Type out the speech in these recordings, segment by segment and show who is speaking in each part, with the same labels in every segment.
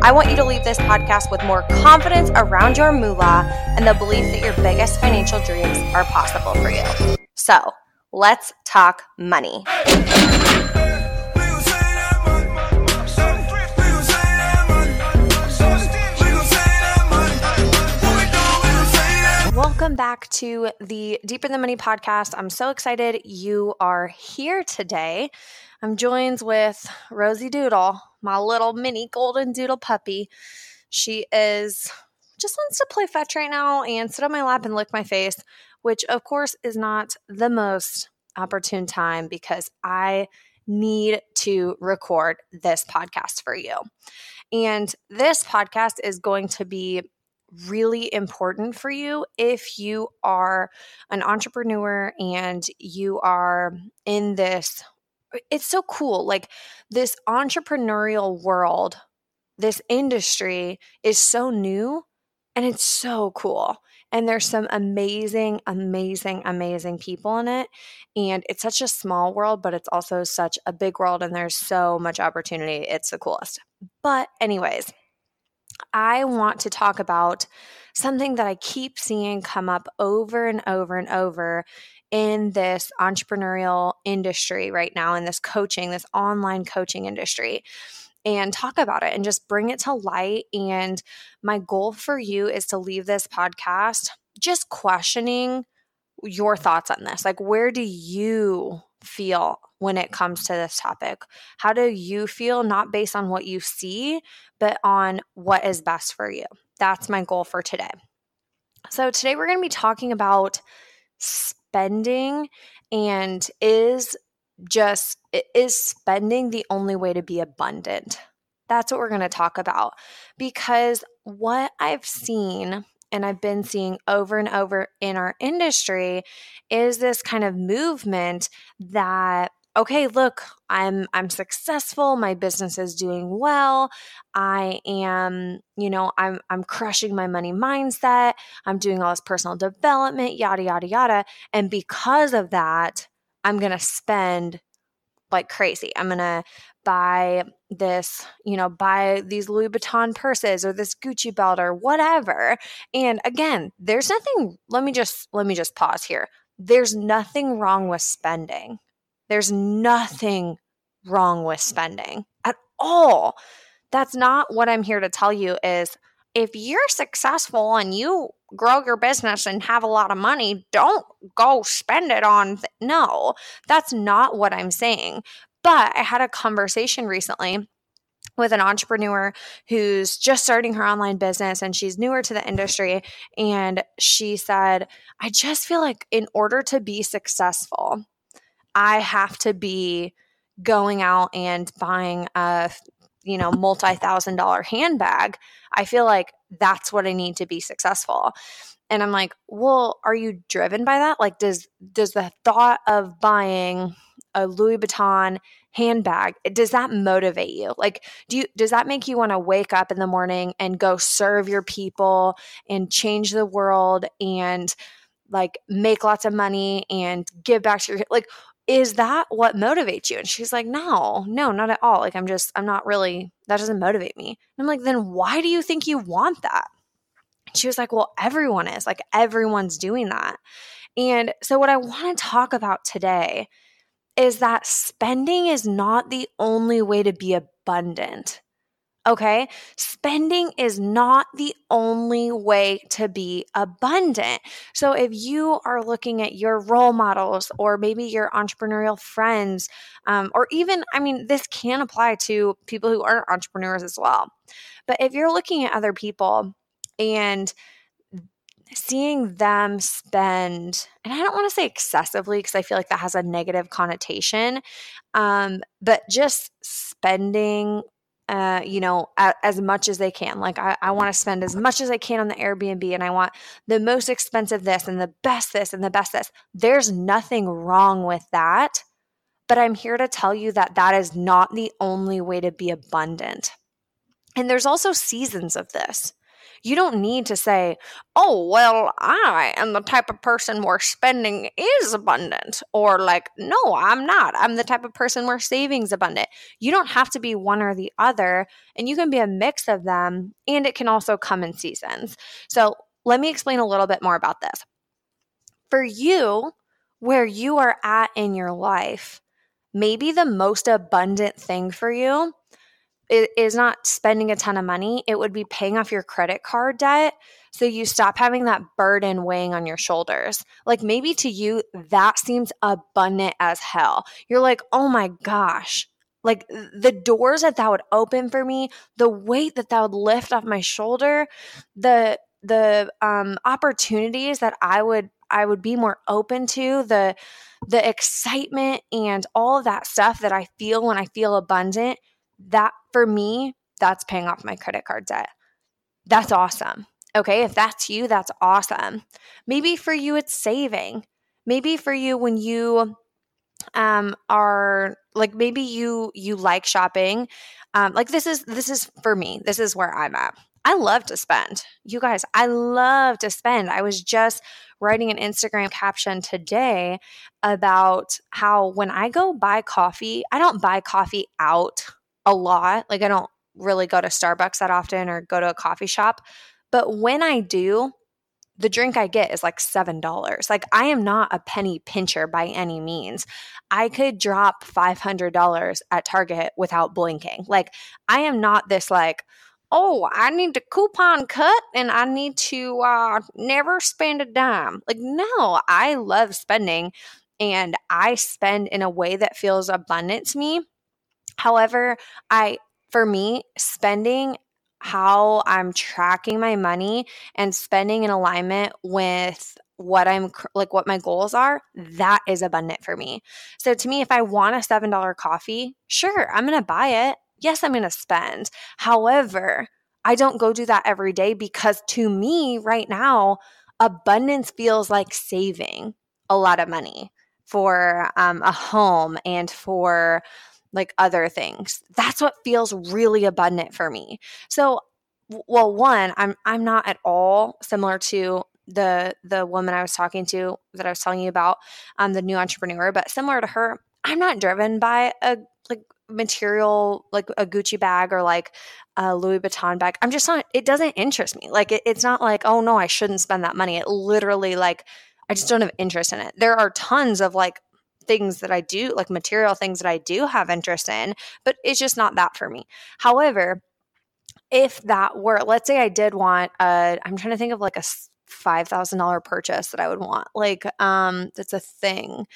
Speaker 1: I want you to leave this podcast with more confidence around your moolah and the belief that your biggest financial dreams are possible for you. So, let's talk money. Welcome back to the Deeper Than Money podcast. I'm so excited you are here today. I'm joined with Rosie Doodle, my little mini golden doodle puppy. She is just wants to play fetch right now and sit on my lap and lick my face, which of course is not the most opportune time because I need to record this podcast for you. And this podcast is going to be really important for you if you are an entrepreneur and you are in this it's so cool like this entrepreneurial world this industry is so new and it's so cool and there's some amazing amazing amazing people in it and it's such a small world but it's also such a big world and there's so much opportunity it's the coolest. But anyways I want to talk about something that I keep seeing come up over and over and over in this entrepreneurial industry right now, in this coaching, this online coaching industry, and talk about it and just bring it to light. And my goal for you is to leave this podcast just questioning your thoughts on this. Like, where do you feel when it comes to this topic? How do you feel, not based on what you see, but on what is best for you? That's my goal for today. So, today we're going to be talking about spending and is just is spending the only way to be abundant? That's what we're going to talk about because what I've seen and I've been seeing over and over in our industry is this kind of movement that okay look i'm i'm successful my business is doing well i am you know i'm i'm crushing my money mindset i'm doing all this personal development yada yada yada and because of that i'm going to spend like crazy i'm going to buy this, you know, buy these Louis Vuitton purses or this Gucci belt or whatever. And again, there's nothing let me just let me just pause here. There's nothing wrong with spending. There's nothing wrong with spending at all. That's not what I'm here to tell you is if you're successful and you grow your business and have a lot of money, don't go spend it on th- no. That's not what I'm saying. But I had a conversation recently with an entrepreneur who's just starting her online business and she's newer to the industry. And she said, I just feel like in order to be successful, I have to be going out and buying a you know multi-thousand dollar handbag i feel like that's what i need to be successful and i'm like well are you driven by that like does does the thought of buying a Louis Vuitton handbag, does that motivate you? Like, do you, does that make you want to wake up in the morning and go serve your people and change the world and like make lots of money and give back to your, like, is that what motivates you? And she's like, no, no, not at all. Like, I'm just, I'm not really, that doesn't motivate me. And I'm like, then why do you think you want that? She was like, well, everyone is like, everyone's doing that. And so, what I want to talk about today is that spending is not the only way to be abundant. Okay. Spending is not the only way to be abundant. So, if you are looking at your role models or maybe your entrepreneurial friends, um, or even, I mean, this can apply to people who aren't entrepreneurs as well. But if you're looking at other people and seeing them spend, and I don't want to say excessively because I feel like that has a negative connotation, um, but just spending uh, you know, as much as they can. Like, I, I want to spend as much as I can on the Airbnb and I want the most expensive this and the best this and the best this. There's nothing wrong with that. But I'm here to tell you that that is not the only way to be abundant. And there's also seasons of this. You don't need to say, oh, well, I am the type of person where spending is abundant, or like, no, I'm not. I'm the type of person where savings abundant. You don't have to be one or the other, and you can be a mix of them, and it can also come in seasons. So let me explain a little bit more about this. For you, where you are at in your life, maybe the most abundant thing for you is not spending a ton of money, it would be paying off your credit card debt. So you stop having that burden weighing on your shoulders. Like maybe to you, that seems abundant as hell. You're like, oh my gosh, like the doors that that would open for me, the weight that that would lift off my shoulder, the the um, opportunities that I would I would be more open to the the excitement and all of that stuff that I feel when I feel abundant that for me, that's paying off my credit card debt. That's awesome. Okay. If that's you, that's awesome. Maybe for you, it's saving. Maybe for you, when you um are like maybe you you like shopping um like this is this is for me this is where i'm at i love to spend you guys i love to spend i was just writing an instagram caption today about how when i go buy coffee i don't buy coffee out a lot. Like I don't really go to Starbucks that often or go to a coffee shop. But when I do, the drink I get is like $7. Like I am not a penny pincher by any means. I could drop $500 at Target without blinking. Like I am not this like, oh, I need to coupon cut and I need to uh, never spend a dime. Like, no, I love spending and I spend in a way that feels abundant to me. However, I for me, spending how I'm tracking my money and spending in alignment with what I'm like what my goals are, that is abundant for me. So to me, if I want a $7 coffee, sure, I'm going to buy it. Yes, I'm going to spend. However, I don't go do that every day because to me right now, abundance feels like saving a lot of money for um, a home and for like other things. That's what feels really abundant for me. So, well, one, I'm I'm not at all similar to the the woman I was talking to that I was telling you about, um, the new entrepreneur, but similar to her, I'm not driven by a like material like a Gucci bag or like a Louis Vuitton bag. I'm just not. It doesn't interest me. Like it, it's not like oh no, I shouldn't spend that money. It literally like I just don't have interest in it. There are tons of like things that I do, like material things that I do have interest in, but it's just not that for me. However, if that were, let's say I did want a, I'm trying to think of like a $5,000 purchase that I would want. Like, um, that's a thing,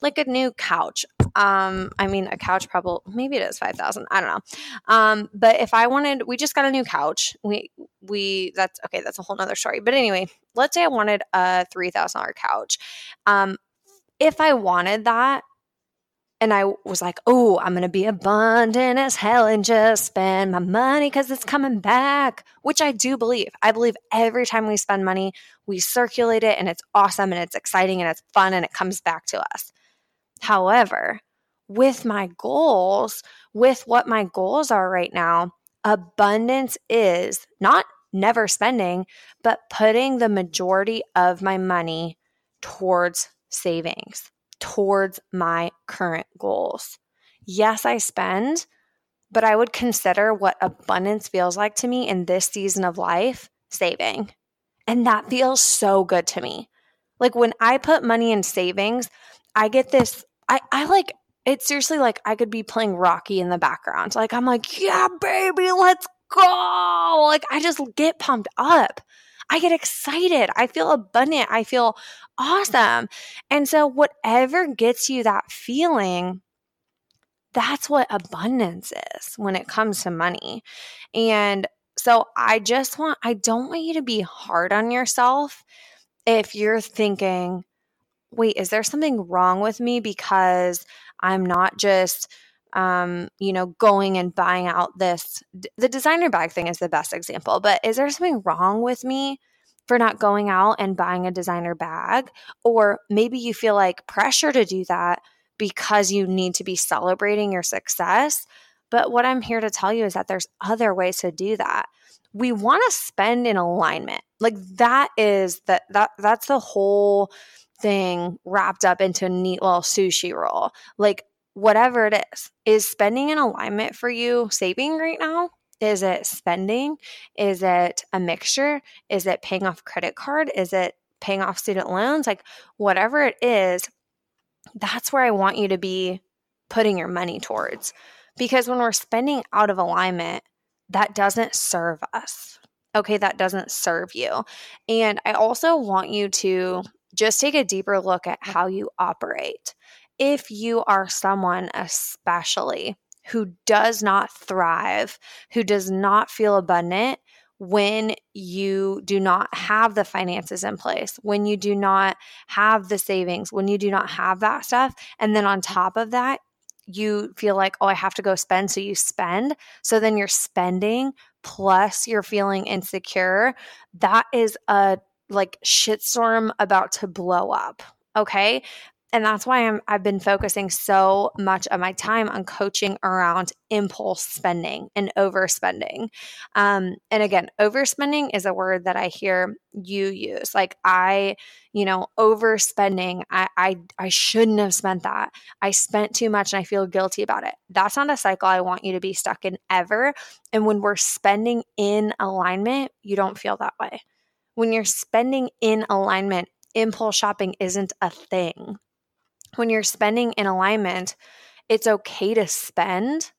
Speaker 1: like a new couch. Um, I mean, a couch probably, maybe it is 5,000. I don't know. Um, but if I wanted, we just got a new couch. We, we, that's okay. That's a whole nother story. But anyway, let's say I wanted a $3,000 couch. Um, if I wanted that and I was like, oh, I'm going to be abundant as hell and just spend my money because it's coming back, which I do believe. I believe every time we spend money, we circulate it and it's awesome and it's exciting and it's fun and it comes back to us. However, with my goals, with what my goals are right now, abundance is not never spending, but putting the majority of my money towards savings towards my current goals. Yes, I spend, but I would consider what abundance feels like to me in this season of life saving. And that feels so good to me. Like when I put money in savings, I get this, I, I like, it's seriously like I could be playing Rocky in the background. Like I'm like, yeah, baby, let's go. Like I just get pumped up. I get excited. I feel abundant. I feel awesome. And so, whatever gets you that feeling, that's what abundance is when it comes to money. And so, I just want, I don't want you to be hard on yourself if you're thinking, wait, is there something wrong with me because I'm not just um, you know, going and buying out this. The designer bag thing is the best example, but is there something wrong with me for not going out and buying a designer bag? Or maybe you feel like pressure to do that because you need to be celebrating your success. But what I'm here to tell you is that there's other ways to do that. We want to spend in alignment. Like that is that that that's the whole thing wrapped up into a neat little sushi roll. Like whatever it is, is spending in alignment for you saving right now? Is it spending? Is it a mixture? Is it paying off credit card? Is it paying off student loans? Like whatever it is, that's where I want you to be putting your money towards. Because when we're spending out of alignment, that doesn't serve us. Okay, that doesn't serve you. And I also want you to just take a deeper look at how you operate. If you are someone, especially who does not thrive, who does not feel abundant when you do not have the finances in place, when you do not have the savings, when you do not have that stuff. And then on top of that, you feel like, oh, I have to go spend. So you spend. So then you're spending plus you're feeling insecure. That is a like shitstorm about to blow up. Okay and that's why I'm, I've been focusing so much of my time on coaching around impulse spending and overspending. Um, and again, overspending is a word that I hear you use. Like I, you know, overspending. I, I, I shouldn't have spent that. I spent too much and I feel guilty about it. That's not a cycle I want you to be stuck in ever. And when we're spending in alignment, you don't feel that way. When you're spending in alignment, impulse shopping isn't a thing when you're spending in alignment, it's okay to spend.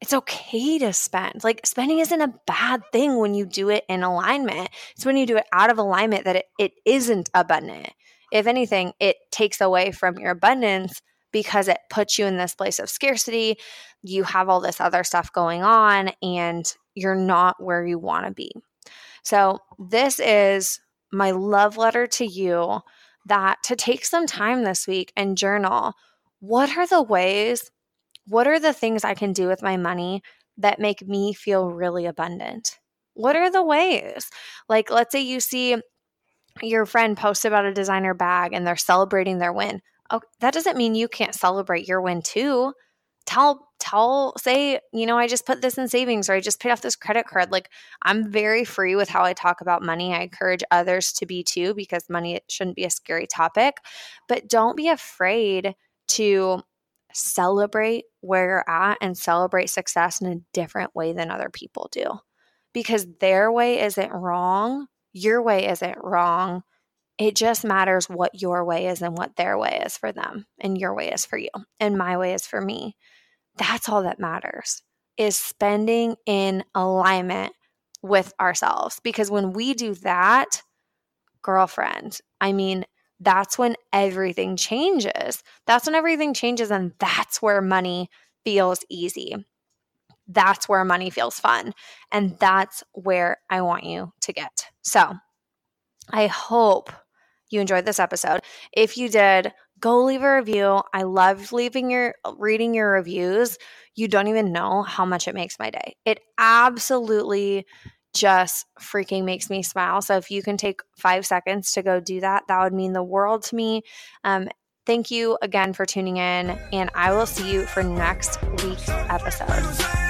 Speaker 1: It's okay to spend. Like spending isn't a bad thing when you do it in alignment. It's when you do it out of alignment that it, it isn't abundant. If anything, it takes away from your abundance because it puts you in this place of scarcity. You have all this other stuff going on and you're not where you want to be. So, this is my love letter to you that to take some time this week and journal what are the ways, what are the things I can do with my money that make me feel really abundant? What are the ways? Like, let's say you see your friend post about a designer bag and they're celebrating their win. Oh, that doesn't mean you can't celebrate your win too tell tell say you know i just put this in savings or i just paid off this credit card. Like i'm very free with how i talk about money. I encourage others to be too because money shouldn't be a scary topic. But don't be afraid to celebrate where you're at and celebrate success in a different way than other people do because their way isn't wrong your way isn't wrong. It just matters what your way is and what their way is for them and your way is for you and my way is for me that's all that matters is spending in alignment with ourselves. Because when we do that, girlfriend, I mean, that's when everything changes. That's when everything changes, and that's where money feels easy. That's where money feels fun. And that's where I want you to get. So I hope you enjoyed this episode. If you did, go leave a review. I love leaving your reading your reviews. You don't even know how much it makes my day. It absolutely just freaking makes me smile. So if you can take five seconds to go do that, that would mean the world to me. Um, thank you again for tuning in, and I will see you for next week's episode.